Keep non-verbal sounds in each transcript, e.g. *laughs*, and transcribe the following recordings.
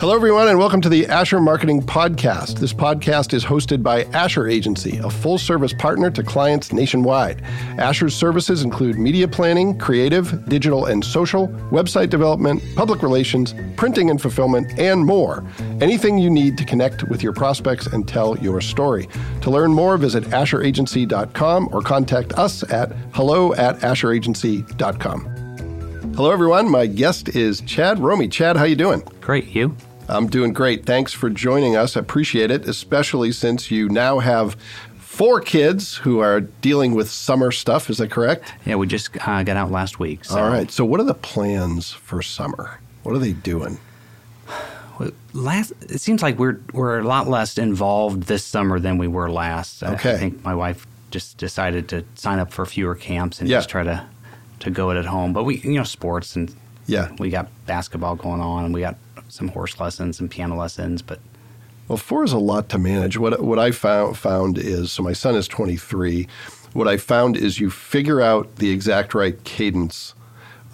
Hello, everyone, and welcome to the Asher Marketing Podcast. This podcast is hosted by Asher Agency, a full service partner to clients nationwide. Asher's services include media planning, creative, digital and social, website development, public relations, printing and fulfillment, and more. Anything you need to connect with your prospects and tell your story. To learn more, visit AsherAgency.com or contact us at hello at AsherAgency.com. Hello, everyone. My guest is Chad Romey. Chad, how you doing? Great. You? I'm doing great. Thanks for joining us. I appreciate it, especially since you now have four kids who are dealing with summer stuff. Is that correct? Yeah, we just uh, got out last week. So. All right. So, what are the plans for summer? What are they doing? Last, it seems like we're we're a lot less involved this summer than we were last. Okay. I, I think my wife just decided to sign up for fewer camps and Yeah. just try to to go it at home. But we, you know, sports and Yeah. we got basketball going on, and we got some horse lessons and piano lessons. But Well, four is a lot to manage. What what I found found is so my son is 23. What I found is you figure out the exact right cadence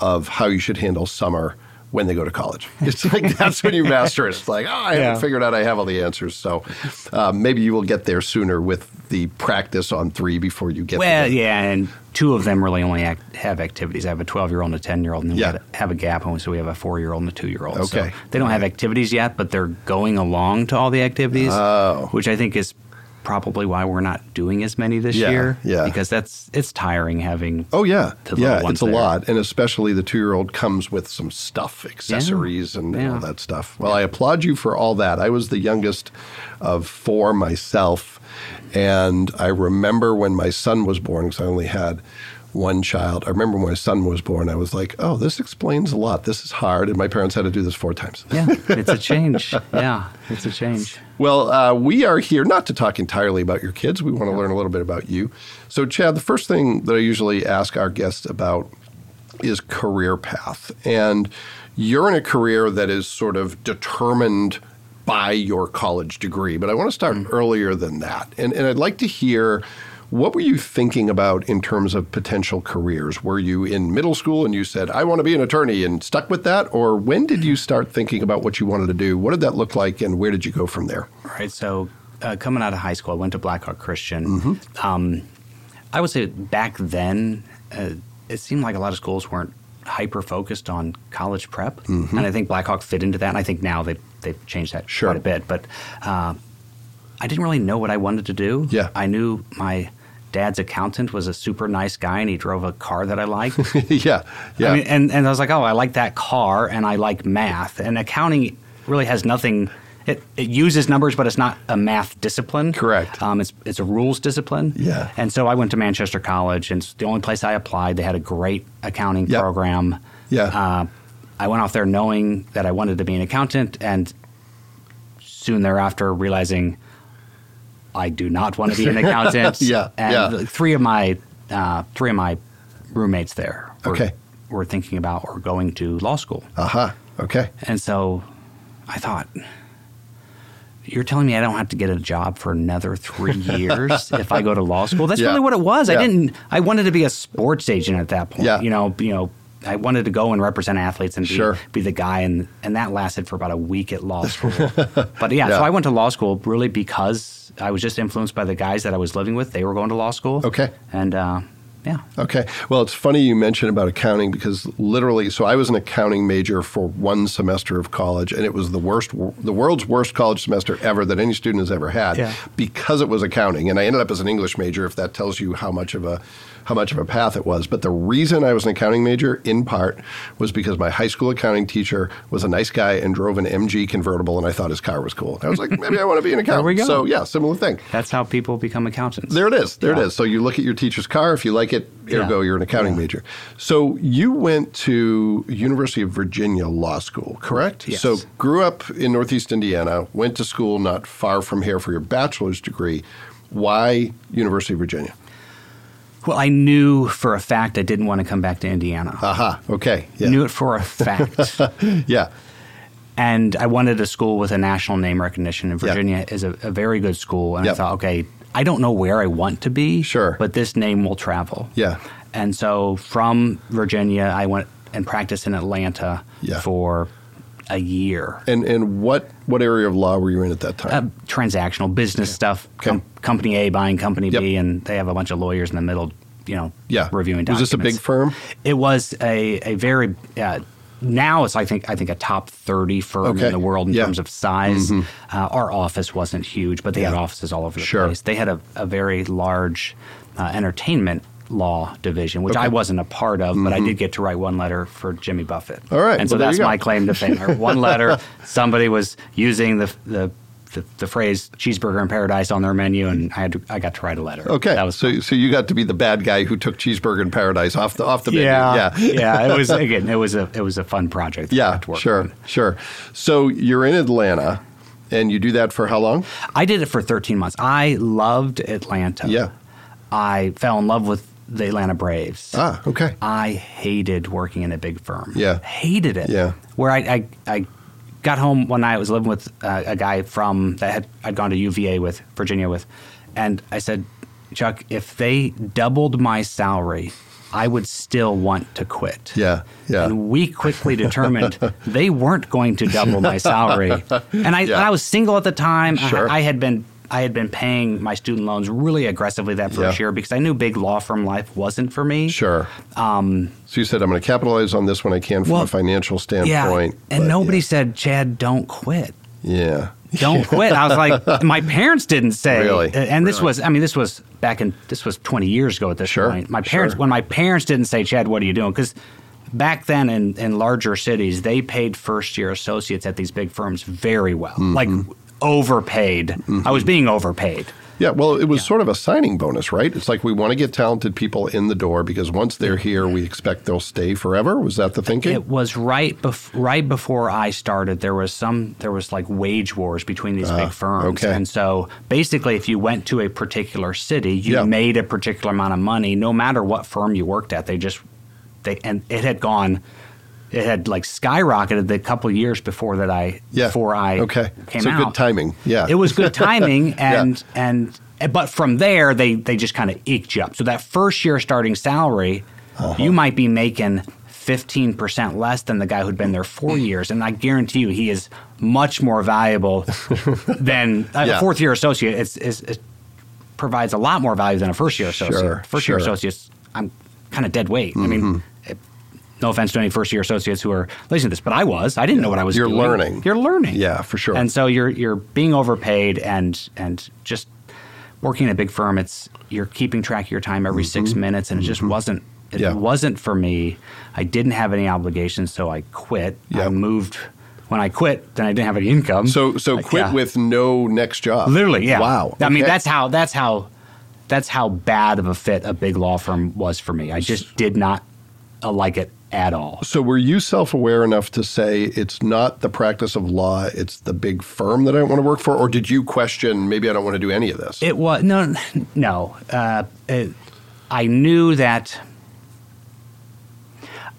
of how you should handle summer when they go to college. It's like *laughs* that's when you master it. It's like, oh, I haven't figured out I have all the answers. So uh, maybe you will get there sooner with the practice on three before you get well, there. yeah, and two of them really only act, have activities. I have a 12 year old and a 10 year old, and then Yeah. we have a gap, and so we have a four year old and a two year old. Okay. So they don't have activities yet, but they're going along to all the activities, Oh. which I think is probably why we're not doing as many this Yeah, year. yeah. because that's it's tiring having. Oh yeah, the yeah, it's a lot, and especially the two-year-old comes with some stuff, accessories, and, and all that stuff. Well, I applaud you for all that. I was the youngest of four myself, and I remember when my son was born because I only had one child. I remember when my son was born, I was like, "Oh, this explains a lot. This is hard," and my parents had to do this four times. Yeah, it's a change. yeah, it's a change. Well, uh, we are here not to talk entirely about your kids. We want to learn a little bit about you. So, Chad, the first thing that I usually ask our guests about is career path. And you're in a career that is sort of determined by your college degree. But I want to start earlier than that. And, and I'd like to hear what were you thinking about in terms of potential careers? Were you in middle school and you said, I want to be an attorney and stuck with that? Or when did you start thinking about what you wanted to do? What did that look like and where did you go from there? All right. So, uh, coming out of high school, I went to Blackhawk Christian. Mm-hmm. Um, I would say back then, uh, it seemed like a lot of schools weren't hyper focused on college prep, and I think Blackhawk fit into that. And I think now they've they've changed that Sure. quite a bit. But uh, I didn't really know what I wanted to do. Yeah. I knew my dad's accountant was a super nice guy, and he drove a car that I liked. yeah, *laughs* yeah. I mean, and, and I was like, oh, I like that car and I like math. And accounting really has nothing. It, it uses numbers, but it's not a math discipline. Correct. Um, it's it's a rules discipline. Yeah. And so I went to Manchester College, and it's the only place I applied. They had a great accounting Yep. program. Yeah. Uh, I went off there knowing that I wanted to be an accountant, and soon thereafter realizing I do not want to be an *laughs* accountant. Yeah, And yeah. three of my uh, three of my roommates there were, Okay. were thinking about or going to law school. Aha. Okay. And so I thought, you're telling me I don't have to get a job for another three *laughs* years if I go to law school? That's Yeah. really what it was. Yeah. I didn't. I wanted to be a sports agent at that point. Yeah. You know. You know. I wanted to go and represent athletes and be, Sure. be the guy, and and that lasted for about a week at law school. *laughs* but yeah, Yeah. so I went to law school really because I was just influenced by the guys that I was living with. They were going to law school. Okay. And uh, yeah, Okay. Well, it's funny you mentioned about accounting because literally, so I was an accounting major for one semester of college, and it was the worst, the world's worst college semester ever that any student has ever had Yeah. because it was accounting. And I ended up as an English major, if that tells you how much of a how much of a path it was. But the reason I was an accounting major, in part, was because my high school accounting teacher was a nice guy and drove an MG convertible, and I thought his car was cool. I was like, maybe I want to be an accountant. we go. So yeah, similar thing. that's how people become accountants. There it is. There Yeah. it is. So you look at your teacher's car. If you like it, ergo, Yeah. you're an accounting Yeah. major. So you went to University of Virginia Law School, correct? Yes. So grew up in Northeast Indiana, went to school not far from here for your bachelor's degree. Why University of Virginia? Well, I knew for a fact I didn't want to come back to Indiana. Aha. Okay. Yeah. Knew it for a fact. *laughs* yeah. and I wanted a school with a national name recognition. And. Virginia is a, a very good school. And Yep. I thought, okay, I don't know where I want to be. Sure. But this name will travel. Yeah. And so from Virginia, I went and practiced in Atlanta Yeah. for a year. And and what what area of law were you in at that Uh, time? transactional business stuff. Okay. Com- company A buying company B, and they have a bunch of lawyers in the middle, you know, yeah. reviewing Documents. Was this a big firm? It was a, a very uh, now it's I think I think a top thirty firm Okay. in the world in Yeah. terms of size. Uh, our office wasn't huge, but they had offices all over the Sure. place. They had a, a very large uh, entertainment law division, which I wasn't a part of, but I mm-hmm. did get to write one letter for Jimmy Buffett. All right. and so Well, that's my claim to fame. One letter, *laughs* somebody was using the the. The, the phrase "cheeseburger in paradise" on their menu, and I had to, I got to write a letter. Okay. that was so so you got to be the bad guy who took cheeseburger in paradise off the off the menu. yeah, Yeah. yeah. It was *laughs* again, it was a it was a fun project. Yeah, got to work sure, on. sure. So you're in Atlanta, and you do that for how long? I did it for 13 months. I loved Atlanta. Yeah. I fell in love with the Atlanta Braves. Ah, okay. I hated working in a big firm. Yeah. Hated it. Yeah. Where I, I, I got home one night, I was living with uh, a guy from that had I'd gone to UVA with, Virginia with, and I said, Chuck, if they doubled my salary, I would still want to quit. Yeah, yeah. And we quickly determined *laughs* they weren't going to double my salary. *laughs* And I, Yeah. and I was single at the time. I- Sure. I, had been I had been paying my student loans really aggressively that first Yeah. year because I knew big law firm life wasn't for me. Sure. Um, so you said I'm going to capitalize on this when I can from Well, a financial standpoint. Yeah, and but nobody yeah. said, Chad, don't quit. Yeah. *laughs* Don't quit. I was like, my parents didn't say. Really? And this Really? was, I mean, this was back in, this was 20 years ago at this Sure, point. My parents, sure. when my parents didn't say, Chad, what are you doing? Because back then in, in larger cities, they paid first year associates at these big firms very well, Mm-hmm. like overpaid. I was being overpaid. Yeah, well, it was sort of a signing bonus, right? It's like we want to get talented people in the door because once they're here, we expect they'll stay forever. Was that the thinking? It was right bef- right before I started. There was some there was like wage wars between these big firms, Ah, okay. and so basically, if you went to a particular city, you Yeah. made a particular amount of money, no matter what firm you worked at. They just they and it had gone. It had like skyrocketed the couple years before that I yeah. before I okay. came so out. good timing. Yeah. It was good *laughs* timing, Yeah. and and but from there they they just kind of eked you up. So that first year starting salary, Uh-huh. you might be making fifteen percent less than the guy who'd been there four years, and I guarantee you he is much more valuable *laughs* than a Yeah. fourth year associate. It's, it's, it provides a lot more value than a first year associate. Sure, first sure. year Mm-hmm. associates, I'm kind of dead weight. I mean. No offense to any first year associates who are listening to this, but I was. I didn't know what I was You're doing. learning. You're learning. Yeah, for sure. And so you're you're being overpaid and and just working in a big firm. It's you're keeping track of your time every six minutes, and it just wasn't. It Mm-hmm. Yeah. wasn't for me. I didn't have any obligations, so I quit. I moved. When I quit, then I didn't have any income. so so Like, quit yeah. with no next job. literally, yeah. Wow. I mean, that's how that's how that's how bad of a fit a big law firm was for me. I just did not uh, like it at all. So were you self-aware enough to say it's not the practice of law, it's the big firm that I want to work for, or did you question maybe I don't want to do any of this? It was no, no. Uh, it, I knew that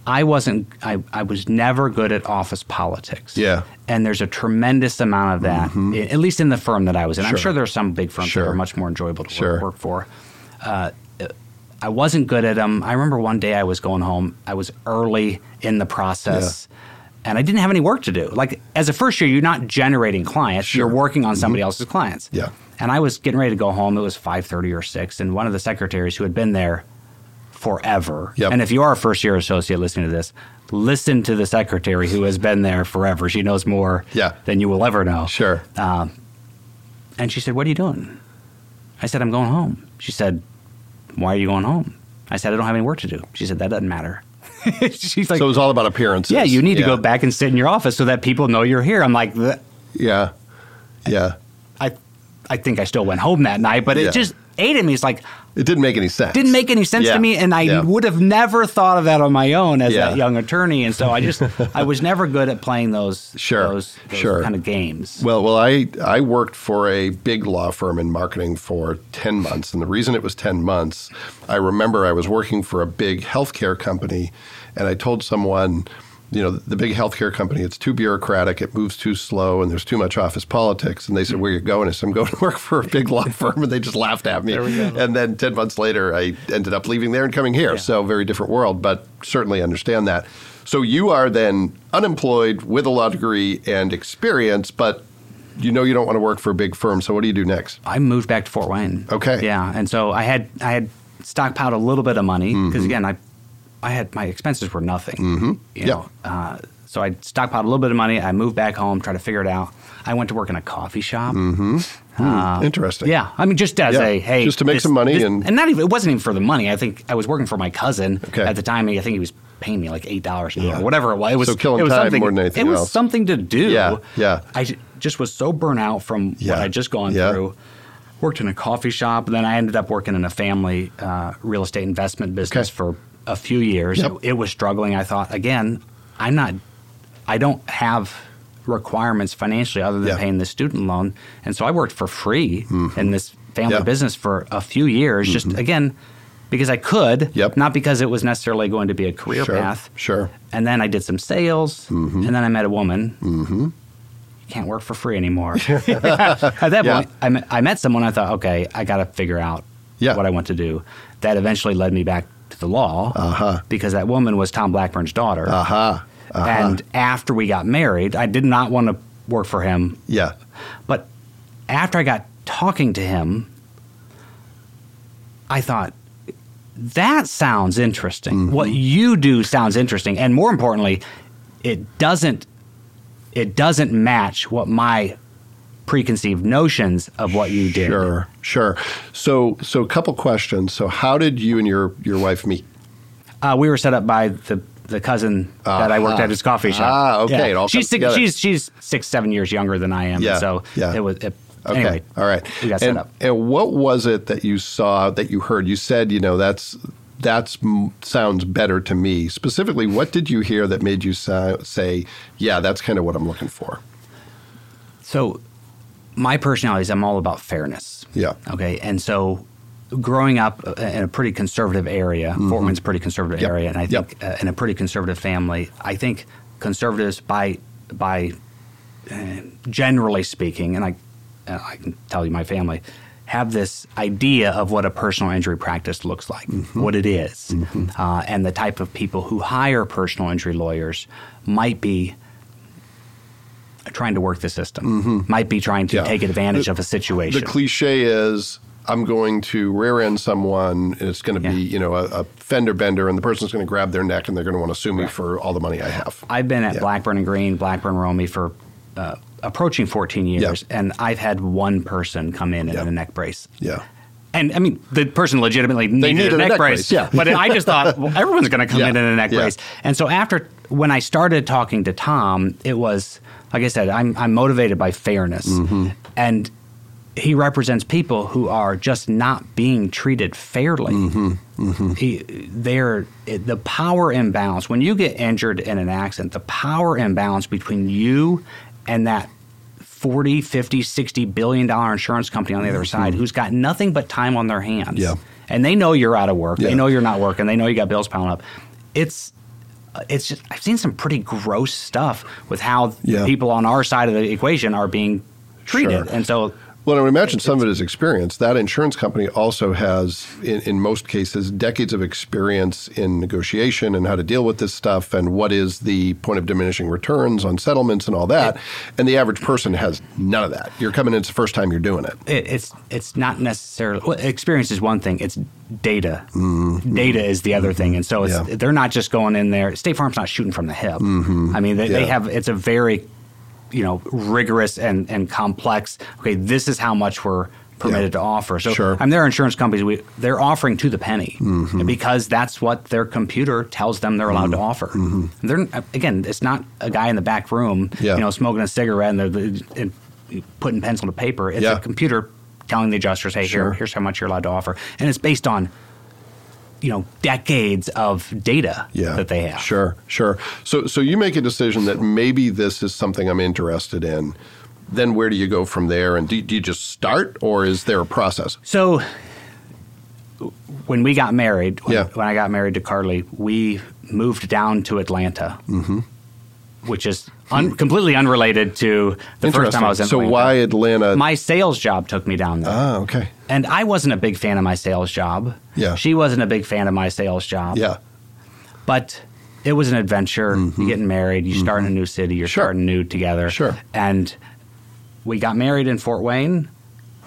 I wasn't. I, I was never good at office politics. Yeah. and there's a tremendous amount of that, i- at least in the firm that I was in. I'm Sure. sure there's some big firms Sure. that are much more enjoyable to Sure. work, work for. Uh, I wasn't good at them. I remember one day I was going home. I was early in the process. And I didn't have any work to do. Like as a first year, you're not generating clients. Sure. Mm-hmm. You're working on somebody else's clients. Yeah. And I was getting ready to go home. It was five thirty or six, and one of the secretaries who had been there forever. Yep. And if you are a first year associate listening to this, listen to the secretary who has been there forever. She knows more Yeah. than you will ever know. Sure. Um, and she said, "What are you doing?" I said, "I'm going home." She said, "Why are you going home?" I said, "I don't have any work to do." She said, "That doesn't matter." *laughs* She's like, so it was all about appearances. "Yeah, you need to go back and sit in your office so that people know you're here." I'm like, "Th- Yeah. Yeah. I, I think I still went home that night, but it Yeah. just ate at me. It's like It didn't make any sense. didn't make any sense Yeah. to me, and I Yeah. would have never thought of that on my own as Yeah. that young attorney. And so I just I was never good at playing those Sure, those, those sure. kind of games. Well, well, I I worked for a big law firm in marketing for ten months, and the reason it was ten months, I remember I was working for a big healthcare company, and I told someone, you know, the big healthcare company, it's too bureaucratic, it moves too slow, and there's too much office politics. And they said, "Where you going?" I said, "I'm going to *laughs* work for a big law firm," and they just laughed at me. And then ten months later, I ended up leaving there and coming here. So very different world, but certainly understand that. So you are then unemployed with a law degree and experience, but you know you don't want to work for a big firm. So what do you do next? I moved back to Fort Wayne. Okay. Yeah, and so I had I had stockpiled a little bit of money Mm-hmm. because again I I had my expenses were nothing. Mm-hmm. You Yeah. uh, so I stockpiled a little bit of money. I moved back home, tried to figure it out. I went to work in a coffee shop. Uh, Interesting. Yeah, I mean, just as Yeah, a hey, just to make this- some money this- and- and not even it wasn't even for the money. I think I was working for my cousin Okay. at the time. I think he was paying me like eight dollars an Yeah. hour, whatever it was. It was So killing it was time something, more than anything It was else. something to do. Yeah, yeah. I just was so burnt out from Yeah, what I'd just gone yeah. through. Worked in a coffee shop, and then I ended up working in a family uh, real estate investment business Okay. for a few years. Yep. It, it was struggling. I thought, again, I'm not, I don't have requirements financially other than Yeah. paying the student loan, and so I worked for free mm-hmm. in this family Yeah. business for a few years. Just mm-hmm. again, because I could, Yep. not because it was necessarily going to be a career Sure. path. Sure. And then I did some sales, mm-hmm. and then I met a woman. Mm-hmm. You can't work for free anymore. *laughs* *laughs* At that Yeah. point, I met, I met someone. I thought, okay, I got to figure out what I want to do. That eventually led me back the law Uh-huh. because that woman was Tom Blackburn's daughter. Aha. Uh-huh. And after we got married, I did not want to work for him. Yeah. But after I got talking to him, I thought, that sounds interesting. Mm-hmm. What you do sounds interesting. And more importantly, it doesn't it doesn't match what my preconceived notions of what you did. Sure. Sure. So so a couple questions. So how did you and your your wife meet? Uh, we were set up by the the cousin that I worked at his coffee shop. Ah, okay, It all she's, six, she's she's six seven years younger than I am. Yeah. So yeah. it was. It, Okay. Anyway, All right. We got and, set up. And what was it that you saw that you heard? You said, you know, that's that's mm, sounds better to me. Specifically, what did you hear that made you sa- say, yeah, that's kind of what I'm looking for? So, my personality is I'm all about fairness. Yeah. Okay. And so, growing up uh, in a pretty conservative area, Fort Wayne's a pretty conservative Mm-hmm. Yep. area, and I Yep. think uh, in a pretty conservative family, I think conservatives, by by uh, generally speaking, and I uh, I can tell you my family have this idea of what a personal injury practice looks like, Mm-hmm. what it is. Uh, and the type of people who hire personal injury lawyers might be trying to work the system, might be trying to Mm-hmm. Yeah. take advantage The- of a situation. The cliche is, I'm going to rear end someone, and it's going to be, you know, a, a fender bender, and the person's going to grab their neck, and they're going to want to sue me for all the money I have. I've been at Yeah. Blackburn and Green, Blackburn Romey for uh, approaching 14 years, and I've had one person come in Yeah. in a neck brace. Yeah. And I mean, the person legitimately needed, needed a neck, brace. yeah. But I just thought, *laughs* well, everyone's going to come Yeah. in in a neck Yeah. brace. And so after, when I started talking to Tom, it was, like I said, I'm, I'm motivated by fairness. Mm-hmm. And he represents people who are just not being treated fairly. Mm-hmm. He, they're, the power imbalance, when you get injured in an accident, the power imbalance between you and that 40, 50, 60 billion dollar insurance company on the other side who's got nothing but time on their hands. Mm-hmm. Yeah. And they know you're out of work. Yeah. They know you're not working. They know you got bills piling up. It's it's just I've seen some pretty gross stuff with how Yeah. people on our side of the equation are being treated. Sure. And so Well, I would imagine some of it is experience. That insurance company also has, in, in most cases, decades of experience in negotiation and how to deal with this stuff and what is the point of diminishing returns on settlements and all that. And the average person has none of that. You're coming in, it's the first time you're doing it. it, it's it's not necessarily well, experience is one thing. It's data. Data is the other thing, and so it's Mm-hmm. Yeah. they're not just going in there. State Farm's not shooting from the hip. I mean, they, they have it's a very you know rigorous and and complex. Okay, this is how much we're permitted Yeah. to offer. So Sure. I mean, there are insurance companies we they're offering to the penny Mm-hmm. because that's what their computer tells them they're allowed to offer. They're again, it's not a guy in the back room, Mm-hmm. Yeah. you know, smoking a cigarette and they're and putting pencil to paper. It's Yeah. a computer telling the adjusters, "Hey, Sure. here, here's how much you're allowed to offer," and it's based on you know decades of data yeah, that they have. Sure, sure. So, so you make a decision that maybe this is something I'm interested in. Then where do you go from there? And do, do you just start, or is there a process? So when we got married, when, Yeah. when I got married to Carly, we moved down to Atlanta, mm-hmm. which is un- completely unrelated to the first time I was in so Atlanta. why Atlanta? My sales job took me down there. ah, okay. And I wasn't a big fan of my sales job. Yeah. She wasn't a big fan of my sales job. Yeah, But it was an adventure. You're getting married, you start in a new city, you're Mm-hmm. Sure. starting new together. Sure. And we got married in Fort Wayne.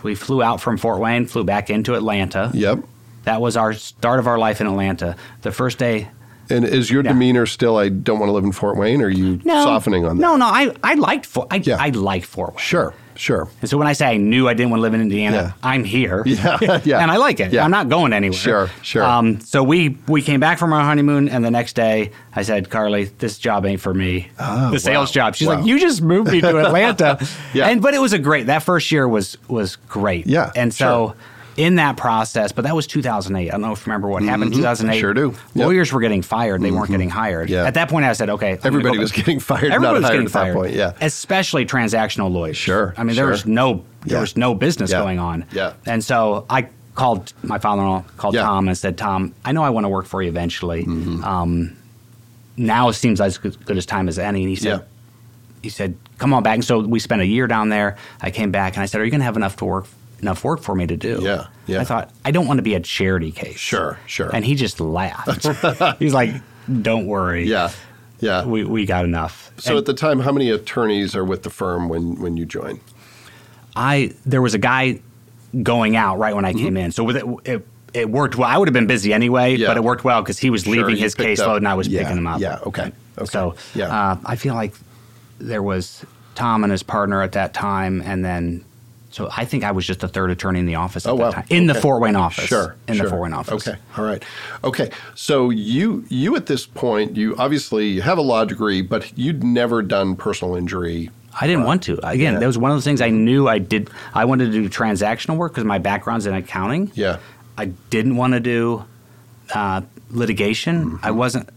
We flew out from Fort Wayne, flew back into Atlanta. Yep. That was our start of our life in Atlanta. The first day. And is your Yeah. demeanor still? I don't want to live in Fort Wayne. Or are you No, softening on that? No, no. I, I liked Fort. I, Yeah. I liked Fort Wayne. Sure. Sure. And so when I say I knew I didn't want to live in Indiana, Yeah. I'm here. *laughs* Yeah, yeah. and I like it. Yeah. I'm not going anywhere. Sure, sure. Um, so we we came back from our honeymoon, and the next day I said, Carly, this job ain't for me. Oh, the sales wow. job. She's Wow. like, you just moved me to *laughs* Atlanta. Yeah. And but it was a great. That first year was was great. Yeah, And so. sure. In that process, but that was 2008. I don't know if you remember what happened in 2008. Mm-hmm. Sure do. Yep. Mm-hmm. Lawyers were getting fired; they weren't getting hired. Yeah. At that point, I said, "Okay." I'm Everybody go was back- getting fired, not Everybody was getting fired. point, yeah. especially transactional lawyers. Sure, I mean, there sure. was no there Yeah. was no business Yeah. going on. Yeah. And so I called my father-in-law, called Yeah. Tom, and said, "Tom, I know I want to work for you eventually. Mm-hmm. Um, now it seems as good as time as any." And he said. "He said, come on back." And so we spent a year down there. I came back, and I said, "Are you going to have enough to work?" Enough work for me to do. Yeah, yeah. I thought I don't want to be a charity case. Sure, sure. And he just laughed. *laughs* He's like, "Don't worry. Yeah. Yeah. we we got enough." so And- at the time, how many attorneys are with the firm when when you join? I there was a guy going out right when I came in, so with it, it it worked well. I would have been busy anyway, Yeah. but it worked well because he was leaving his caseload and I was yeah, picking him up. yeah, okay, okay, So yeah. uh, I feel like there was Tom and his partner at that time, and then so I think I was just the third attorney in the office at Oh that wow! time in the Okay. Fort Wayne office. Sure, in sure. the Fort Wayne office. Okay, all right, okay. So you you at this point you obviously have a law degree, but you'd never done personal injury. I didn't want to. Again, yeah. that was one of those things I knew I did. I wanted to do transactional work because my background's in accounting. Yeah, I didn't want to do uh, litigation. Mm-hmm. I wasn't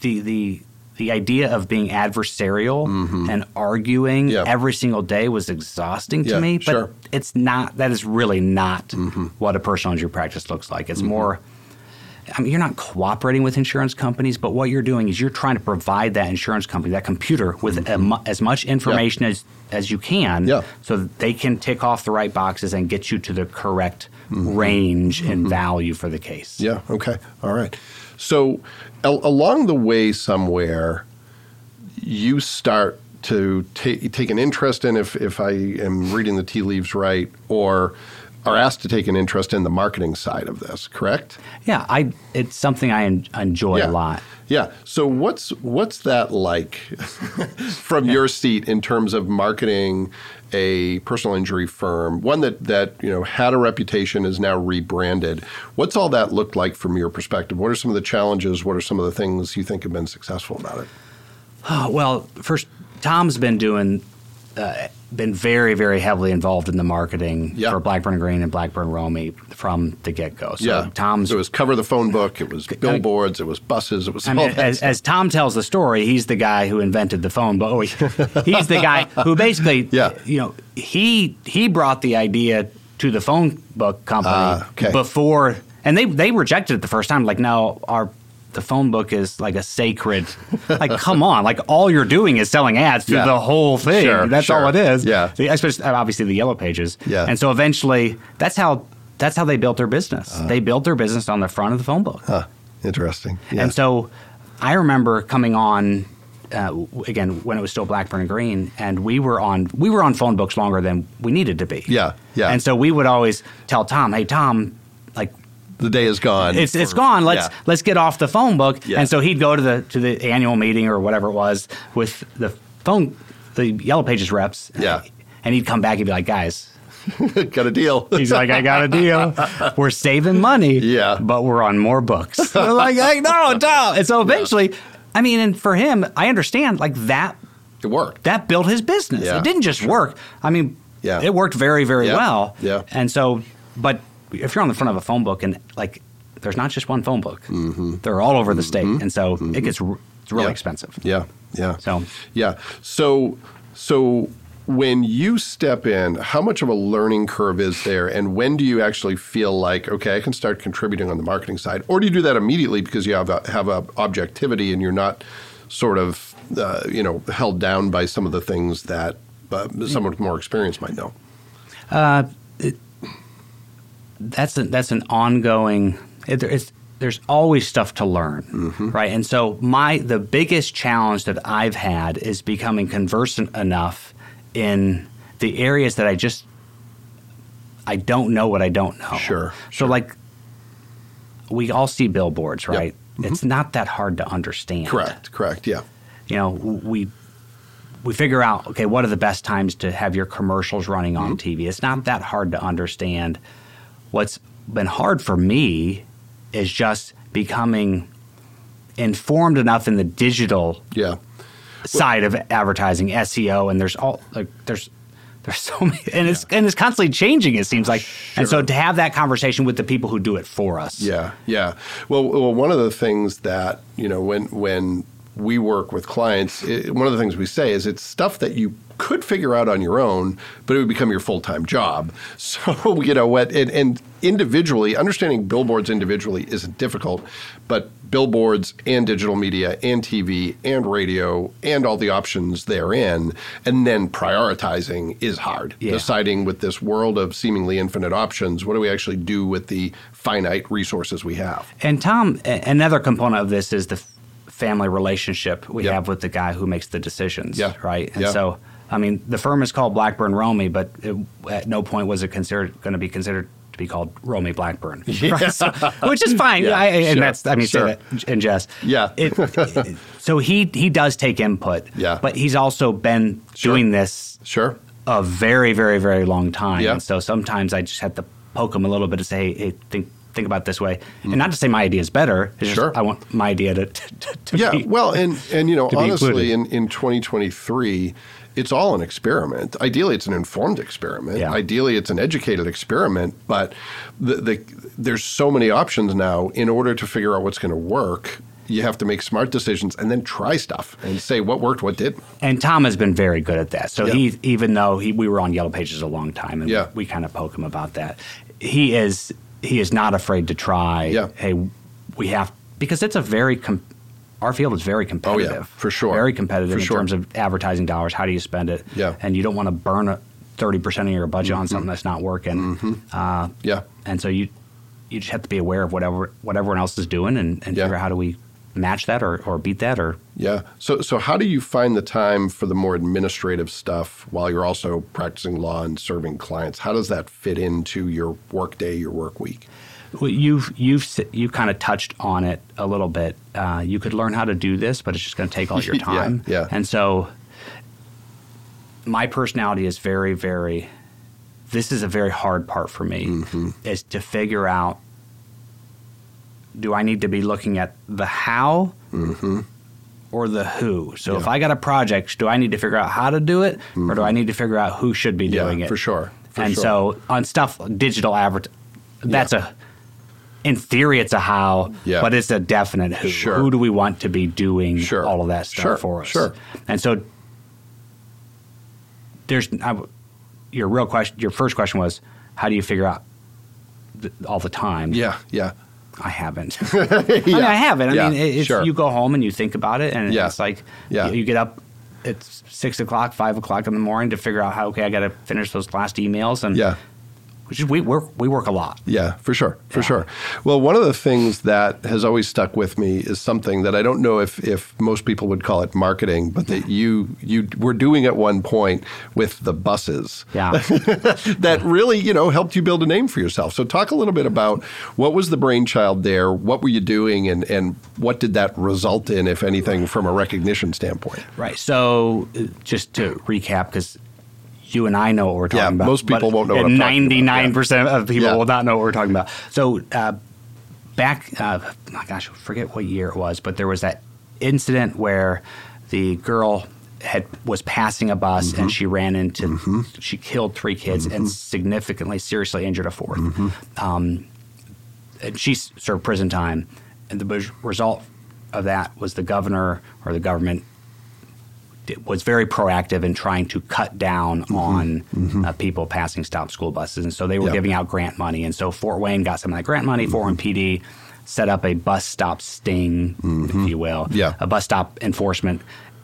the the the idea of being adversarial and arguing Mm-hmm. Yeah. every single day was exhausting to Yeah, me. But sure. Mm-hmm. it's not. That is really not what a personal injury practice looks like. It's more. I mean, you're not cooperating with insurance companies, but what you're doing is you're trying to provide that insurance company, that computer, with a as much information as as you can, Mm-hmm. Yeah. so that they can tick off the right boxes and get you to the correct Mm-hmm. range and value for the case. yeah. Okay, all right. So al- along the way, somewhere, you start to ta- take an interest in if if I am reading the tea leaves right, or are asked to take an interest in the marketing side of this. Correct? Yeah, I it's something I en- enjoy Yeah. a lot. Yeah. So what's what's that like *laughs* from your seat in terms of marketing a personal injury firm, one that that you know had a reputation is now rebranded. What's all that looked like from your perspective? What are some of the challenges? What are some of the things you think have been successful about it? Oh, *sighs* well, first, Tom's been doing, uh, been very, very heavily involved in the marketing Yeah. for Blackburn Green and Blackburn Romey from the get go. So yeah. Tom's So it was cover the phone book. It was billboards. It was buses. It was I all mean, as, as Tom tells the story, he's the guy who invented the phone book. *laughs* He's the guy who basically, Yeah. you know, he he brought the idea to the phone book company Ah, okay. before, and they they rejected it the first time. Like, no, our the phone book is like a sacred. like, come on! Like, all you're doing is selling ads through Yeah. the whole thing. Sure, that's sure. all it is. Yeah. Especially obviously the yellow pages. Yeah. And so eventually, that's how that's how they built their business. Uh. they built their business on the front of the phone book. Huh. Interesting. Yeah. And so I remember coming on uh, again when it was still Blackburn and Green, and we were on we were on phone books longer than we needed to be. Yeah, yeah. And so we would always tell Tom, "Hey, Tom." The day is gone. it's it's gone. Let's yeah. let's get off the phone book. Yeah. And so he'd go to the to the annual meeting or whatever it was with the phone the Yellow Pages reps. Yeah. And he'd come back and be like, "Guys, *laughs* got a deal. He's like, I got a deal. *laughs* We're saving money, Yeah. but we're on more books. *laughs* Like, hey, no, no. And so eventually, I mean, and for him, I understand like that. it worked. That built his business. Yeah, it didn't just work. I mean, Yeah. it worked very, very Yeah, well. yeah. And so, but if you're on the front of a phone book and like, there's not just one phone book. They're all over the state, and so it gets it's really Mm-hmm. Yeah. expensive. Yeah, yeah. So- yeah. So so when you step in, how much of a learning curve is there, and when do you actually feel like okay, I can start contributing on the marketing side, or do you do that immediately because you have a, have a objectivity and you're not sort of uh, you know held down by some of the things that uh, someone with more experience might know? That's a, that's an ongoing. It, it's there's always stuff to learn, right? And so my the biggest challenge that I've had is becoming conversant enough in the areas that I just I don't know what I don't know. Sure, So like we all see billboards, Yep. right? It's not that hard to understand. Correct. Correct. Yeah. You know, we we figure out okay, what are the best times to have your commercials running on Mm-hmm. TV? It's not that hard to understand. What's been hard for me is just becoming informed enough in the digital Yeah. side of advertising, SEO, and there's all like there's there's so many, and it's and it's constantly changing. It seems like, and so to have that conversation with the people who do it for us, Yeah, yeah. Well, well, one of the things that you know when when we work with clients, it, one of the things we say is it's stuff that you could figure out on your own, but it would become your full time job. *laughs* So you know what, and, and individually understanding billboards individually isn't difficult, but billboards and digital media and TV and radio and all the options therein, and then prioritizing is hard. Yeah. Deciding with this world of seemingly infinite options, what do we actually do with the finite resources we have? And Tom, another component of this is the family relationship we Yep. have with the guy who makes the decisions, Yeah. right? And Yeah. so, I mean, the firm is called Blackburn Romey, but it, at no point was it considered going to be considered to be called Romey Blackburn, *laughs* right? *laughs* So- which is fine. Yeah, I, and sure, that's I mean, sure. that in jest. Yeah. It, it- so he he does take input, Yeah. but he's also been Sure. doing this Sure. a very, very, very long time. Yeah. And so sometimes I just have to poke him a little bit to say, hey, think think about it this way, and mm-hmm. not to say my idea is better. It's. Sure. just I want my idea *laughs* to, to, to Yeah. be. Well, and and you know, honestly, in in 2023, it's all an experiment. Ideally, it's an informed experiment. Yeah. Ideally, it's an educated experiment. But the, the there's so many options now. In order to figure out what's going to work, you have to make smart decisions and then try stuff and say what worked, what didn't. And Tom has been very good at that. So Yeah. he, even though he, we were on Yellow Pages a long time, and Yeah. we, kind of poke him about that, he is he is not afraid to try. Yeah. Hey, we have because it's a very com- our field is very competitive. Oh, for sure. Very competitive For in sure. terms of advertising dollars. How do you spend it? Yeah. Mm-hmm. And you don't want to burn a thirty percent of your budget on something that's not working. Uh, Yeah. and so you you just have to be aware of whatever what everyone else is doing and, and Yeah. figure out how do we match that or, or beat that or Yeah. So so how do you find the time for the more administrative stuff while you're also practicing law and serving clients? How does that fit into your work day, your work week? Well, you've you've you kind of touched on it a little bit. Uh, you could learn how to do this, but it's just going to take all your *laughs* Yeah, time. yeah. And so, my personality is very, very. This is a very hard part for me, Mm-hmm. is to figure out. Do I need to be looking at the how or the who? So if Mm-hmm. I got a project, do I need to figure out how to do it, or do I need to figure out who should be Yeah, doing it? for sure, for and sure. so on stuff digital advert, that's a in theory it's a how, Yeah. but it's a definite who. Sure. Who do we want to be doing Sure. all of that stuff Sure, for us? sure. And so there's I your real question. Your first question was, how do you figure out th- all the time? Yeah, yeah. I haven't. yeah. *laughs* I mean, I haven't. I Yeah, mean, sure. you go home and you think about it, and Yeah. it's like Yeah. you, you get up. at six o'clock, five o'clock in the morning to figure out how. Okay, I got to finish those last emails, and Yeah. Which is we work we work a lot. Yeah, for sure, for Yeah. sure. Well, one of the things that has always stuck with me is something that I don't know if, if most people would call it marketing, but that you you were doing at one point with the buses. Yeah. *laughs* that really, you know, helped you build a name for yourself. So talk a little bit about what was the brainchild there, what were you doing, and and what did that result in, if anything, from a recognition standpoint? Right. So uh, just to recap, because you and I know what we're talking Yeah, about. most people won't know what I'm talking about. Ninety-nine percent of people Yeah. will not know what we're talking about. So uh, back, uh, my gosh, I forget what year it was, but there was that incident where the girl had was passing a bus Mm-hmm. and she ran into she killed three kids and significantly seriously injured a 4th Mm-hmm. Um, and she served prison time, and the result of that was the governor or the government was very proactive in trying to cut down mm-hmm. on Uh, mm-hmm. people passing stop school buses, and so they were Yeah. giving out grant money, and so Fort Wayne got some of that grant money. Fort Wayne mm-hmm. PD set up a bus stop sting, if you will, Yeah. a bus stop enforcement.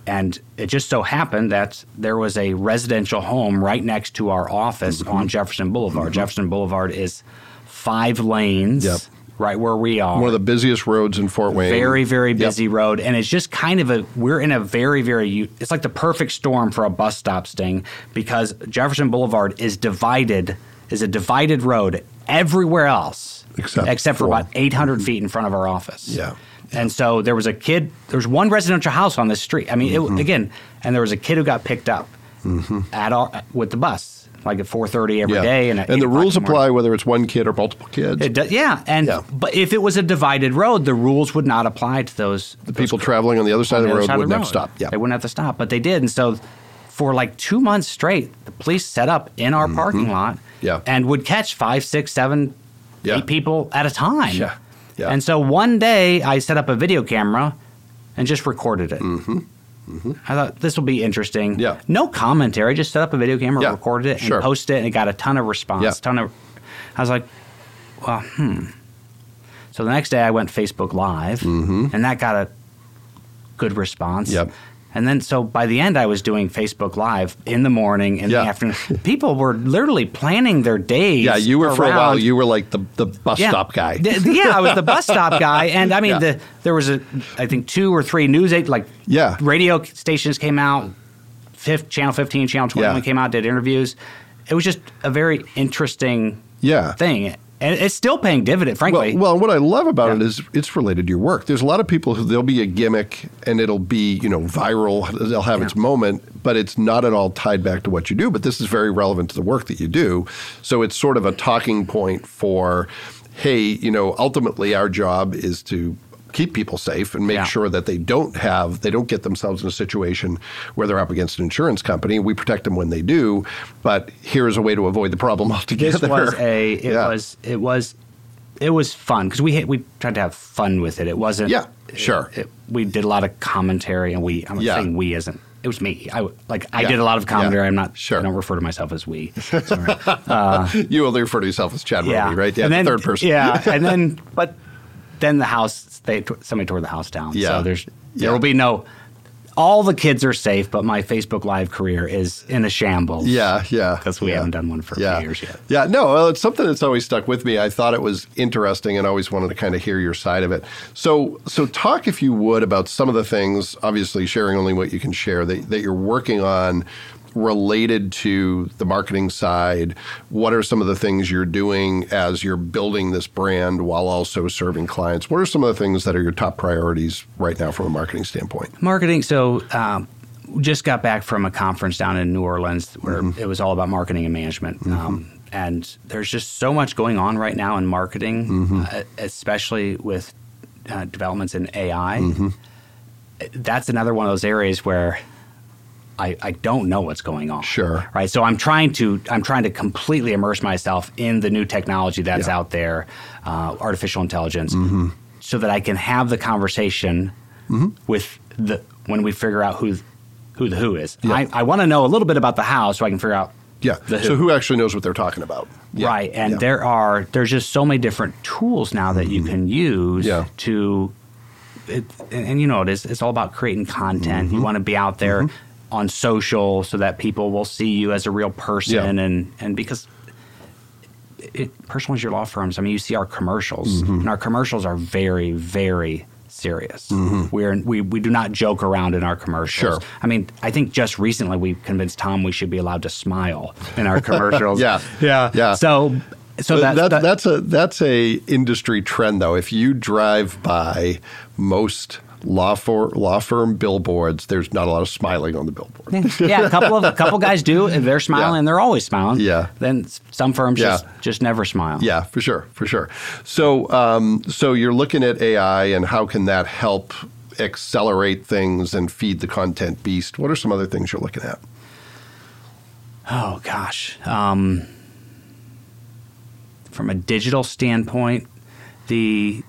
And it just so happened that there was a residential home right next to our office Mm-hmm. on Jefferson Boulevard. Jefferson Boulevard is five lanes Yep. Right where we are. One of the busiest roads in Fort Wayne. very very Yep. busy road and it's just kind of a we're in a very very it's like the perfect storm for a bus stop sting because jefferson boulevard is divided is a divided road everywhere else Except for for- about 800 feet in front of our office Yeah. and so there was a kid there was one residential house on this street i mean Mm-hmm. it, again and there was a kid who got picked up at our with the bus like at 4.30 every Yeah. day and, and the rules apply whether it's one kid or multiple kids. It does, yeah, and Yeah. but if it was a divided road, the rules would not apply to those the people traveling on the other side of the road wouldn't the have to stop. Yeah. They wouldn't have to stop, but they did. And so for like two months straight, the police set up in our parking lot Mm-hmm. Yeah. and would catch five, six, seven, Yeah. eight people at a time. Yeah. Yeah. And so one day I set up a video camera and just recorded it. Mm-hmm. I thought this will be interesting. Yeah. No commentary, just set up a video camera, Yeah. recorded it, and Sure. posted it, and it got a ton of response. Yeah. Ton of. I was like, well, hmm. So the next day I went Facebook Live, and that got a good response. Mm-hmm. Yep. And then, so by the end, I was doing Facebook Live in the morning, in Yeah. the afternoon. People were literally planning their days. Yeah, you were for a while. You were like the, the bus stop guy. Yeah, I was the bus *laughs* stop guy, and I mean, Yeah. the there was a, I think two or three news aid like Yeah. radio stations came out, fifth channel fifteen, channel twenty one Yeah. came out, did interviews. It was just a very interesting Yeah. thing, and it's still paying dividend, frankly. well, what I love about it Yeah. is it's related to your work. There's a lot of people who there'll be a gimmick and it'll be you know viral. They'll have its moment, but it's not at all tied back to what you do. But this is very relevant to the work that you do. So it's sort of a talking point for, hey, you know, ultimately our job is to keep people safe and make Yeah. sure that they don't have they don't get themselves in a situation where they're up against an insurance company. We protect them when they do, but here is a way to avoid the problem *laughs* altogether. this was a it Yeah. was it was it was fun because we we tried to have fun with it. It wasn't Yeah, sure. it- we did a lot of commentary, and we I'm Yeah. saying we isn't. It was me. I like I Yeah. did a lot of commentary. Yeah. I'm not. Sure. I don't refer to myself as we. *laughs* Uh, you only refer to yourself as Chad yeah. Romey, right? Yeah, and the third person. Yeah, and then but then the house they somebody tore the house down. Yeah. So there's Yeah. there will be no. All the kids are safe, but my Facebook Live career is in a shambles. Yeah, yeah. because we yeah. haven't done one for yeah. years yet. Yeah, no, well, it's something that's always stuck with me. I thought it was interesting and always wanted to kind of hear your side of it. So, so talk if you would about some of the things, obviously sharing only what you can share, that, that you're working on related to the marketing side. What are some of the things you're doing as you're building this brand while also serving clients? What are some of the things that are your top priorities right now from a marketing standpoint? Marketing. So, um, just got back from a conference down in New Orleans where Mm-hmm. it was all about marketing and management. Um, and there's just so much going on right now in marketing, Mm-hmm. uh, especially with uh, developments in AI. Mm-hmm. That's another one of those areas where I, I don't know what's going on. Sure. Right. So I'm trying to I'm trying to completely immerse myself in the new technology that's Yeah. out there, uh, artificial intelligence, Mm-hmm. so that I can have the conversation with the when we figure out who who the who is. Yeah. I, I want to know a little bit about the how so I can figure out Yeah. the So who actually knows what they're talking about? Yeah. right. And there are there's just so many different tools now that you can use to it, and, and you know it is it's all about creating content. Mm-hmm. You want to be out there on social so that people will see you as a real person Yeah. and and because it personalize your law firms. I mean, you see our commercials, Mm-hmm. and our commercials are very, very serious. We're we we do not joke around in our commercials. Sure. I mean, I think just recently we convinced Tom we should be allowed to smile in our commercials. *laughs* Yeah. yeah, Yeah. So, so But that, that, that- that's a that's a industry trend though. If you drive by most law for law firm billboards, there's not a lot of smiling on the billboard. yeah, a couple of a couple guys do, and they're smiling, Yeah. and they're always smiling. Yeah. Then some firms Yeah. just just never smile. Yeah, for sure, for sure. So, um, so you're looking at AI and how can that help accelerate things and feed the content beast? What are some other things you're looking at? Oh gosh. Um, from a digital standpoint, the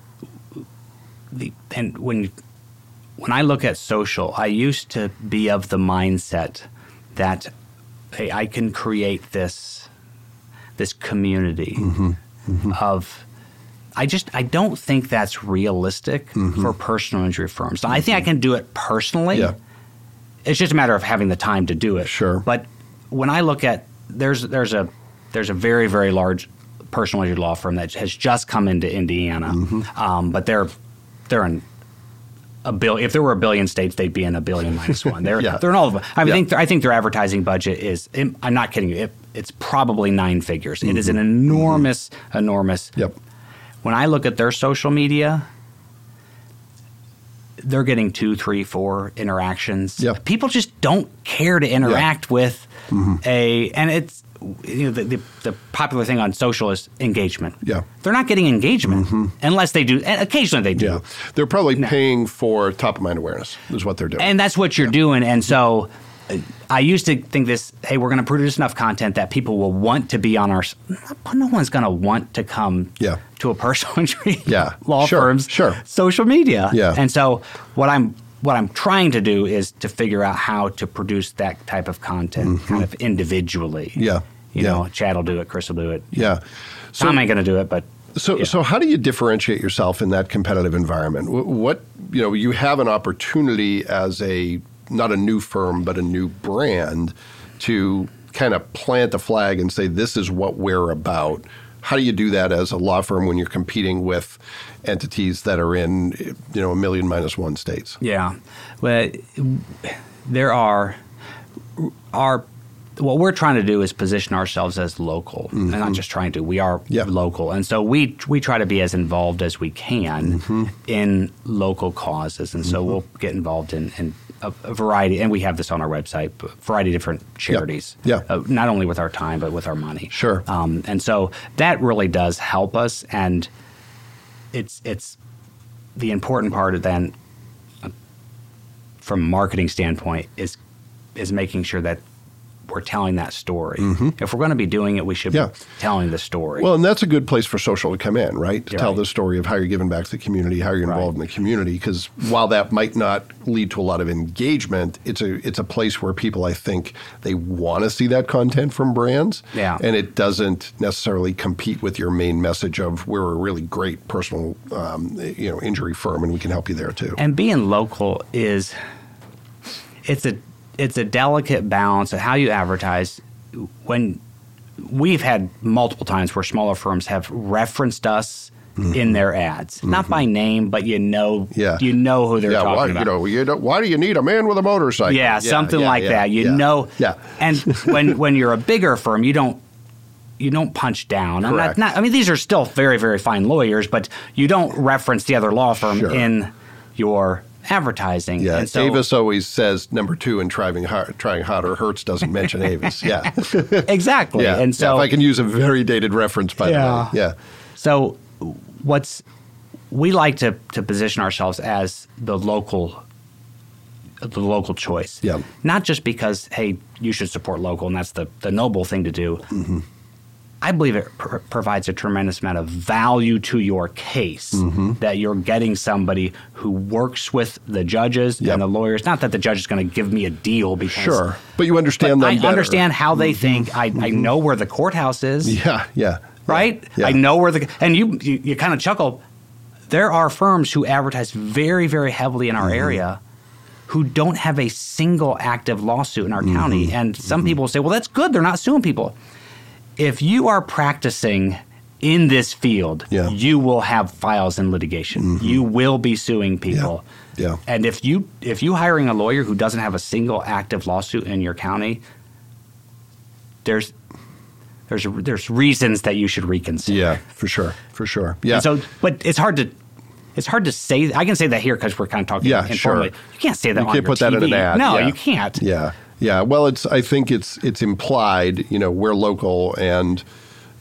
the and when when I look at social, I used to be of the mindset that hey, I can create this this community of I just I don't think that's realistic for personal injury firms. I think I can do it personally. Yeah. It's just a matter of having the time to do it. Sure. But when I look at there's there's a there's a very very large personal injury law firm that has just come into Indiana, Mm-hmm. um, but they're they're in a bill. If there were a billion states, they'd be in a billion *laughs* minus one. They're Yeah. they're in all of them. I Yeah. think I think their advertising budget is. I'm not kidding you. It, it's probably nine figures. It is an enormous, enormous. Mm-hmm. Yep. When I look at their social media, they're getting two, three, four interactions. Yeah. People just don't care to interact with Mm-hmm. a, and it's you know the, the the popular thing on social is engagement. Yeah. they're not getting engagement mm-hmm. unless they do. And occasionally they do. Yeah. They're probably paying for top of mind awareness, is what they're doing. And that's what you're doing. And so I used to think this hey, we're going to produce enough content that people will want to be on our. No one's going to want to come Yeah. to a personal *laughs* injury Yeah. law Sure. firm's Sure. social media. Yeah. And so what I'm what I'm trying to do is to figure out how to produce that type of content kind of individually. Mm-hmm. Yeah. You Yeah. know, Chad will do it, Chris will do it. yeah. So, Tom ain't going to do it, but So, Yeah. so how do you differentiate yourself in that competitive environment? What you know, you have an opportunity as a not a new firm but a new brand to kind of plant a flag and say this is what we're about. How do you do that as a law firm when you're competing with entities that are in you know a million minus one states? Yeah. Well, there are our what we're trying to do is position ourselves as local, and not just trying to. We are Mm-hmm. Yeah. local, and so we we try to be as involved as we can Mm-hmm. in local causes, and so we'll get involved in. in a, a variety, and we have this on our website. A variety of different charities. Yeah. Uh, not only with our time, but with our money. Sure. Um, and so that really does help us, and it's it's the important part then uh, from a marketing standpoint is is making sure that we're telling that story. If we're going to be doing it, we should Mm-hmm. Yeah. be telling the story. Well, and that's a good place for social to come in, right? To You're tell the story of how you're giving back to the community, how you're Right. involved in the community. Because while that might not lead to a lot of engagement, it's a it's a place where people, I think, they want to see that content from brands. Yeah. and it doesn't necessarily compete with your main message of we're a really great personal, um, you know, injury firm, and we can help you there too. and being local is it's a it's a delicate balance of how you advertise when we've had multiple times where smaller firms have referenced us in their ads not by name but you know Mm-hmm. Yeah. you know who they're yeah, talking why, about you know, you don't, why do you need a man with a motorcycle? Yeah, something yeah, like yeah, that. You know, Yeah. And *laughs* when when you're a bigger firm, you don't you don't punch down. Not, not, I mean, these are still very very fine lawyers, but you don't reference the other law firm Sure. in your advertising. Yeah, and so, Avis always says number two in trying hard, trying harder. Hertz doesn't mention Avis. *laughs* Yeah, exactly. yeah. And so Yeah, if I can use a very dated reference, by Yeah. the way. Yeah, So, what's we like to to position ourselves as the local the local choice. Yeah. Not just because hey, you should support local and that's the the noble thing to do. Mm-hmm. I believe it pr- provides a tremendous amount of value to your case Mm-hmm. that you're getting somebody who works with the judges Yep. and the lawyers. Not that the judge is going to give me a deal because sure. But you understand but I better. understand how they think. I, I know where the courthouse is Yeah, yeah. right? Yeah. I know where the and you you, you kind of chuckle. There are firms who advertise very very heavily in our Mm-hmm. area who don't have a single active lawsuit in our Mm-hmm. county, and some people say, "Well, that's good. They're not suing people." If you are practicing in this field, Yeah. Mm-hmm. you will have files in litigation. You will be suing people. Yeah. And if you if you hiring a lawyer who doesn't have a single active lawsuit in your county, there's there's there's reasons that you should reconsider. Yeah, for sure, for sure. Yeah. And so, but it's hard to it's hard to say. I can say that here because we're kind of talking Yeah, informally. sure. You can't say that you on can't put that in an ad. No, Yeah. you can't. Yeah, yeah. Well, it's. I think it's it's implied. You know, we're local and.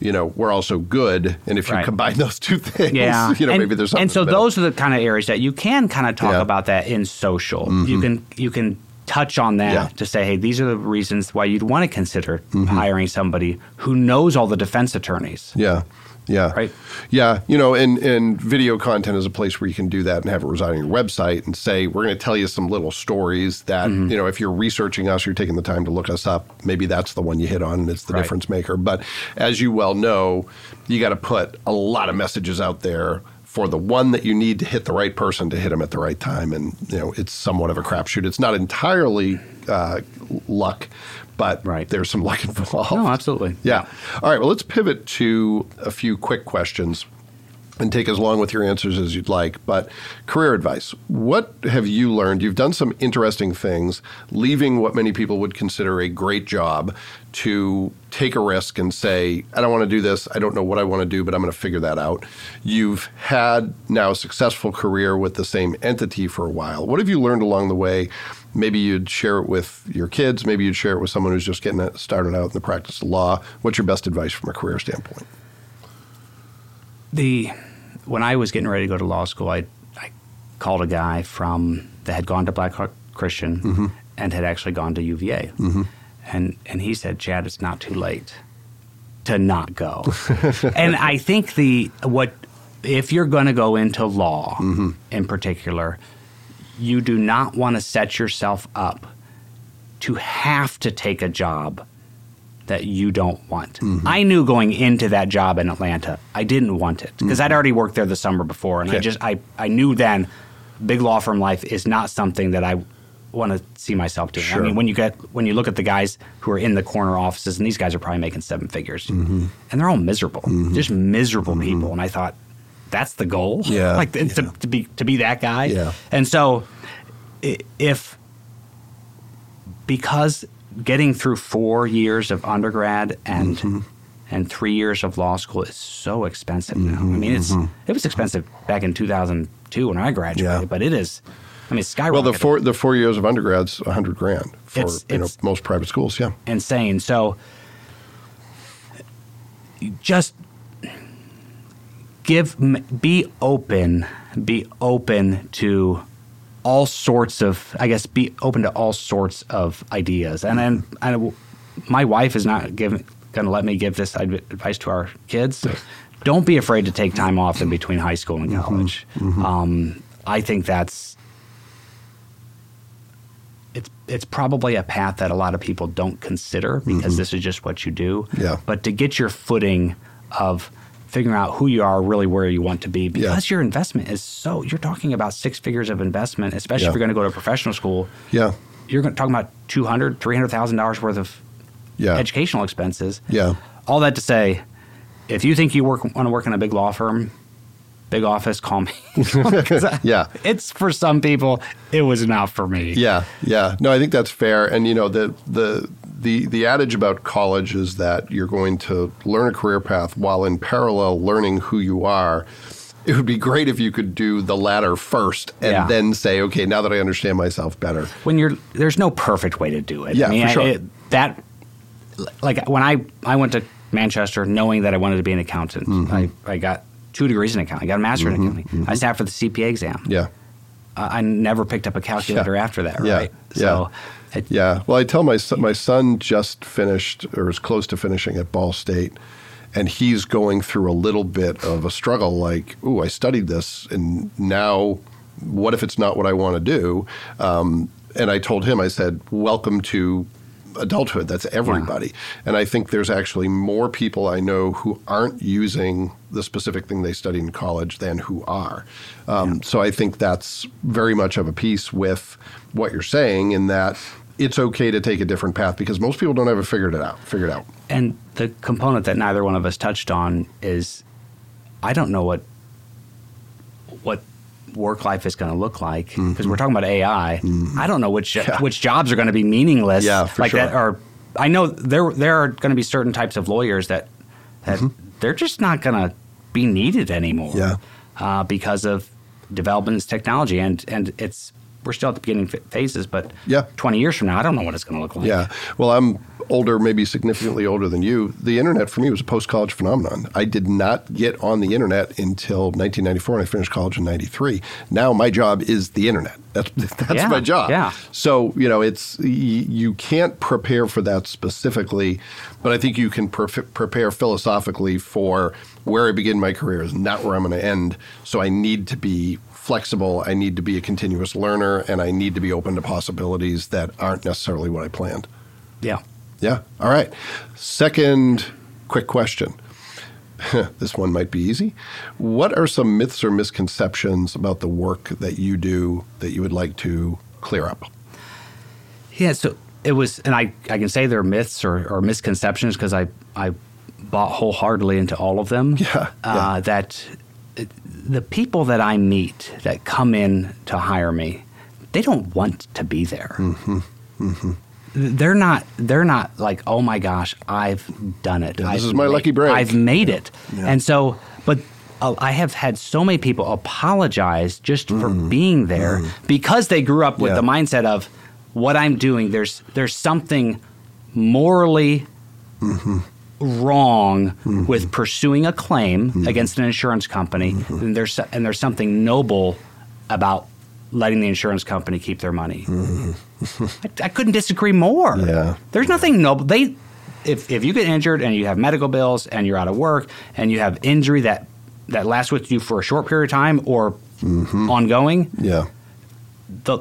You know, we're also good, and if you Right. combine those two things, *laughs* Yeah, you know, and, maybe there's something. And so those are the kind of areas that you can kind of talk Yeah. Mm-hmm. about that in social. You can you can touch on that Yeah. to say, hey, these are the reasons why you'd want to consider Mm-hmm. hiring somebody who knows all the defense attorneys. Yeah. Yeah. Right. Yeah. You know, and, and video content is a place where you can do that and have it reside on your website and say, we're going to tell you some little stories that, Mm-hmm. you know, if you're researching us, you're taking the time to look us up, maybe that's the one you hit on and it's the Right. difference maker. But as you well know, you got to put a lot of messages out there for the one that you need to hit the right person to hit them at the right time. And, you know, it's somewhat of a crapshoot. It's not entirely uh, luck, but Right. there's some luck *laughs* involved. No, absolutely. Yeah. All right. Well, let's pivot to a few quick questions and take as long with your answers as you'd like. But career advice. What have you learned? You've done some interesting things, leaving what many people would consider a great job to take a risk and say, I don't want to do this. I don't know what I want to do, but I'm going to figure that out. You've had now a successful career with the same entity for a while. What have you learned along the way? Maybe you'd share it with your kids. Maybe you'd share it with someone who's just getting started out in the practice of law. What's your best advice from a career standpoint? the when I was getting ready to go to law school, I I called a guy from that had gone to Blackhawk Christian Mm-hmm. and had actually gone to UVA, and and he said, "Chad, it's not too late to not go." *laughs* and I think the what if you're going to go into law Mm-hmm. in particular, you do not want to set yourself up to have to take a job that you don't want. Mm-hmm. I knew going into that job in Atlanta, I didn't want it because I'd already worked there the summer before, and I just I I knew then big law firm life is not something that I want to see myself doing. Sure. I mean, when you get when you look at the guys who are in the corner offices, and these guys are probably making seven figures, Mm-hmm. and they're all miserable, just miserable people. And I thought, that's the goal, *laughs* Yeah, like to, to be to be that guy. Yeah. And so, if because getting through four years of undergrad and Mm-hmm. and three years of law school is so expensive now. Mm-hmm, I mean, it's it was expensive back in 2002 when I graduated, Yeah. but it is. I mean, it's skyrocketed. Well, the four the four years of undergrad's a hundred grand for It's- you know most private schools. Yeah, insane. So just give be open be open to all sorts of I guess be open to all sorts of ideas. And then I, my wife is not giving going to let me give this advice to our kids. Don't be afraid to take time off in between high school and mm-hmm. college. Mm-hmm. Um, I think that's it's it's probably a path that a lot of people don't consider because mm-hmm. this is just what you do. Yeah. But to get your footing of figuring out who you are, really where you want to be, because your investment is so you're talking about six figures of investment, especially Yeah. if you're going to go to a professional school. yeah, You're going talking about two hundred, three hundred thousand dollars worth of yeah, educational expenses. yeah. All that to say, if you think you work want to work in a big law firm, big office, call me. I- *laughs* *laughs* Yeah. it's for some people. It was not for me. Yeah, yeah. No, I think that's fair. And you know, the the the the adage about college is that you're going to learn a career path while in parallel learning who you are. It would be great if you could do the latter first and Yeah. then say, okay, now that I understand myself better. when you're there's no perfect way to do it. Yeah, I mean, for sure. I- it- that like when I I went to Manchester knowing that I wanted to be an accountant. Mm-hmm. I, I got two degrees in accounting. I got a master in accounting. I sat for the CPA exam. Yeah. I, never picked up a calculator Yeah. after that. Right. Yeah. So Yeah. Well, I tell my son, my son just finished or is close to finishing at Ball State, and he's going through a little bit of a struggle. Like, oh, I studied this, and now what if it's not what I want to do? Um, and I told him, I said, welcome to adulthood. That's everybody. And I think there's actually more people I know who aren't using the specific thing they studied in college than who are. Um, So I think that's very much of a piece with what you're saying in that it's okay to take a different path because most people don't have it figured it out. Figured out. and the component that neither one of us touched on is I don't know what what work life is going to look like because we're talking about AI. I don't know which Mm-hmm. Yeah. which jobs are going to be meaningless. Yeah, for like sure. that. Or I know there there are going to be certain types of lawyers that that they're just not going to be needed anymore. Mm-hmm. Yeah. uh, because of developments, technology, and and it's we're still at the beginning phases, but Yeah. twenty years from now, I don't know what it's going to look like. Yeah. Well, I'm older, maybe significantly older than you. The internet for me was a post college phenomenon. I did not get on the internet until 1994 and I finished college in 93. Now my job is the internet. That's, *laughs* that's Yeah, my job. yeah. So, you know, it's, you can't prepare for that specifically, but I think you can pre- prepare philosophically for where I begin my career is not where I'm going to end. So I need to be flexible. I need to be a continuous learner and I need to be open to possibilities that aren't necessarily what I planned. yeah. Yeah. All right. Second quick question. *laughs* this one might be easy. What are some myths or misconceptions about the work that you do that you would like to clear up? Yeah, so it was, and I, I can say they're myths or, or misconceptions because I, I bought wholeheartedly into all of them. *laughs* Yeah, Uh, yeah. That the people that I meet that come in to hire me, they don't want to be there. Mm-hmm. They're not. They're not like, oh my gosh, I've done it. Yeah, this I've is my ma- lucky break." I've made it. Yeah. And so, but uh, I have had so many people apologize just for being there because they grew up with Mm-hmm. Yeah. the mindset of what I'm doing. There's there's something morally Mm-hmm. Wrong with pursuing a claim against an insurance company, Mm-hmm. and there's and there's something noble about letting the insurance company keep their money. I, I couldn't disagree more. Mm-hmm. Yeah. There's nothing noble. They, if if you get injured and you have medical bills and you're out of work and you have injury that that lasts with you for a short period of time or Mm-hmm. ongoing, Yeah. the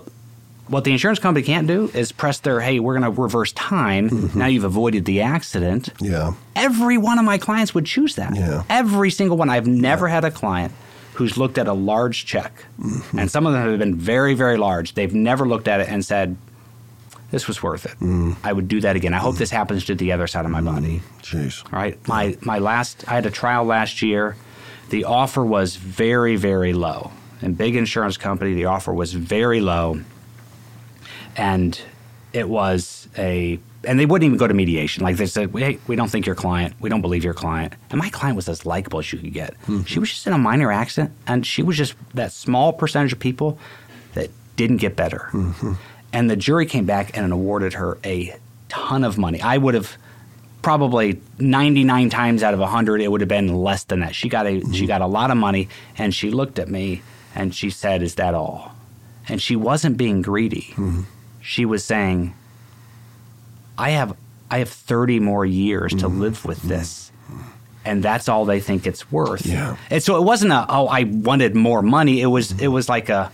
what the insurance company can't do is press their hey, we're going to reverse time. Mm-hmm. Now you've avoided the accident. Yeah. Every one of my clients would choose that. Yeah. Every single one. I've never had a client who's looked at a large check, Mm-hmm. and some of them have been very, very large. They've never looked at it and said, "This was worth it. Mm. I would do that again." I hope this happens to the other side of my body. Jeez. All right. My my last I had a trial last year. The offer was very very low. And big insurance company, the offer was very low. And it was a and they wouldn't even go to mediation. Like they said, "Hey, we don't think your client. We don't believe your client." And my client was as likable as you could get. Mm-hmm. She was just in a minor accident, and she was just that small percentage of people that didn't get better. Mm-hmm. And the jury came back and awarded her a ton of money. I would have probably 99 times out of 100 it would have been less than that. She got a she mm-hmm. got a lot of money and she looked at me and she said, "Is that all?" And she wasn't being greedy. Mm-hmm. She was saying, "I have I have 30 more years to mm-hmm. live with mm-hmm. this." And that's all they think it's worth. Yeah. And so it wasn't a oh I wanted more money. It was it was like a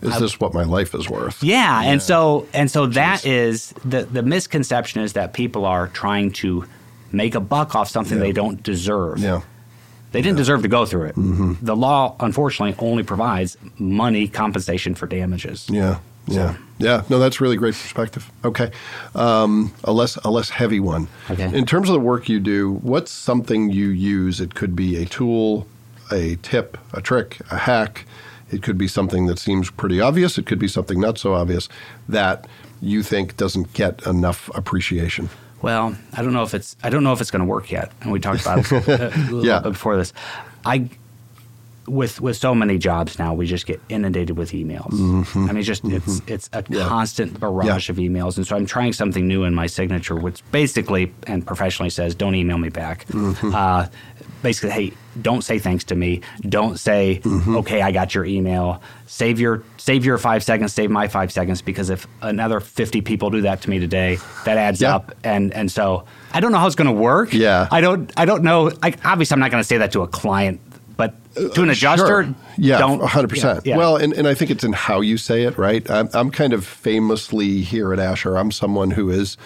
Is this what my life is worth? yeah, and so and so that is the the misconception is that people are trying to make a buck off something Yeah. they don't deserve. Yeah. They didn't deserve to go through it. Mm-hmm. The law, unfortunately, only provides money compensation for damages. Yeah. Yeah. Yeah. No, that's really great perspective. Okay. Um, a less a less heavy one. Okay. In terms of the work you do, what's something you use? It could be a tool, a tip, a trick, a hack. It could be something that seems pretty obvious. It could be something not so obvious that you think doesn't get enough appreciation. Well, I don't know if it's I don't know if it's going to work yet, and we talked about it *laughs* a little Yeah. bit before this. I with with so many jobs now, we just get inundated with emails. I mean, just it's it's a Mm-hmm. Yeah. constant barrage Yeah. of emails, and so I'm trying something new in my signature, which basically and professionally says, "Don't email me back." Mm-hmm. Uh, basically, hey, don't say thanks to me. Don't say, Mm-hmm. "Okay, I got your email." Save your save your five seconds. Save my five seconds because if another 50 people do that to me today, that adds Yeah. up, and and so I don't know how it's going to work. Yeah. I don't I don't know. I, obviously, I'm not going to say that to a client, to an uh, adjuster, Sure. Yeah, don't 100%. yeah, yeah. Well, and, and I think it's in how you say it, right? I'm, I'm kind of famously here at Asher, I'm someone who is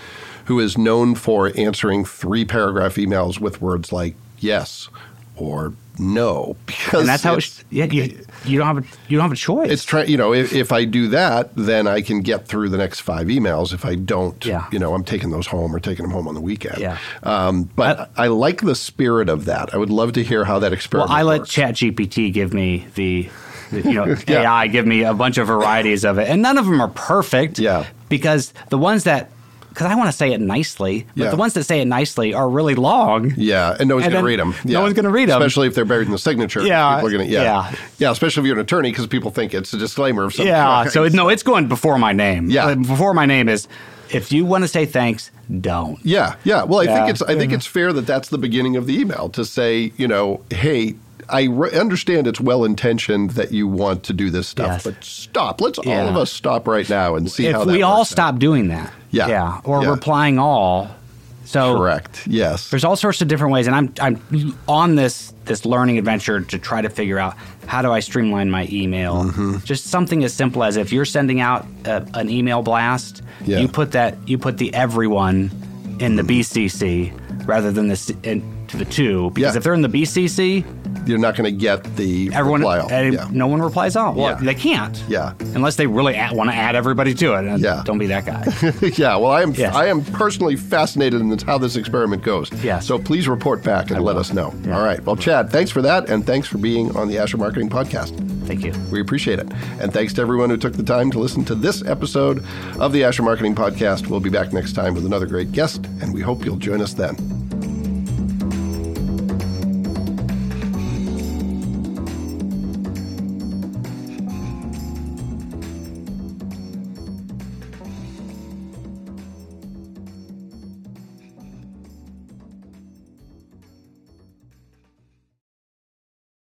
who is known for answering three paragraph emails with words like yes or no because and that's how it's, it's, yeah, you, you don't have a you don't have a choice. it's trying you know if, if i do that then i can get through the next five emails if i don't Yeah. you know i'm taking those home or taking them home on the weekend Yeah. um, but I, like the spirit of that i would love to hear how that well, experiment I let. ChatGPT give me the, the you know *laughs* Yeah. AI give me a bunch of varieties of it, and none of them are perfect. Yeah. because the ones that because I want to say it nicely, but Yeah. the ones that say it nicely are really long. Yeah, and no one's going to read them. no one's gonna read 'em. especially if they're buried in the signature. Yeah, people are going to. Yeah, yeah. yeah, Especially if you're an attorney, because people think it's a disclaimer of some Yeah, so it, no, it's going before my name. Yeah. Uh, before my name is. If you want to say thanks, don't. Yeah, yeah. Well, I Yeah. think it's I think it's fair that that's the beginning of the email to say, you know, hey. I re- understand it's well intentioned that you want to do this stuff, Yes. but stop. Let's all of us stop right now and see how if that we all out. stop doing that, Yeah. yeah, or Yeah. replying all, so Correct. Yes. there's all sorts of different ways, and I'm I'm on this this learning adventure to try to figure out how do I streamline my email. Mm-hmm. Just something as simple as if you're sending out a, an email blast, Yeah. you put that you put the everyone in the BCC rather than the in, to the two because Yeah. if they're in the BCC, you're not going to get the Everyone, uh, yeah. no one replies all. Well, Yeah. they can't. Yeah. Unless they really want to add everybody to it. And Yeah. Don't be that guy. *laughs* yeah, well, I am Yes. I am personally fascinated in how this experiment goes. Yes. So please report back and let will. us know. Yeah. All right. Well, Chad, thanks for that, and thanks for being on the Asher Marketing Podcast. Thank you. We appreciate it. And thanks to everyone who took the time to listen to this episode of the Asher Marketing Podcast. We'll be back next time with another great guest, and we hope you'll join us then.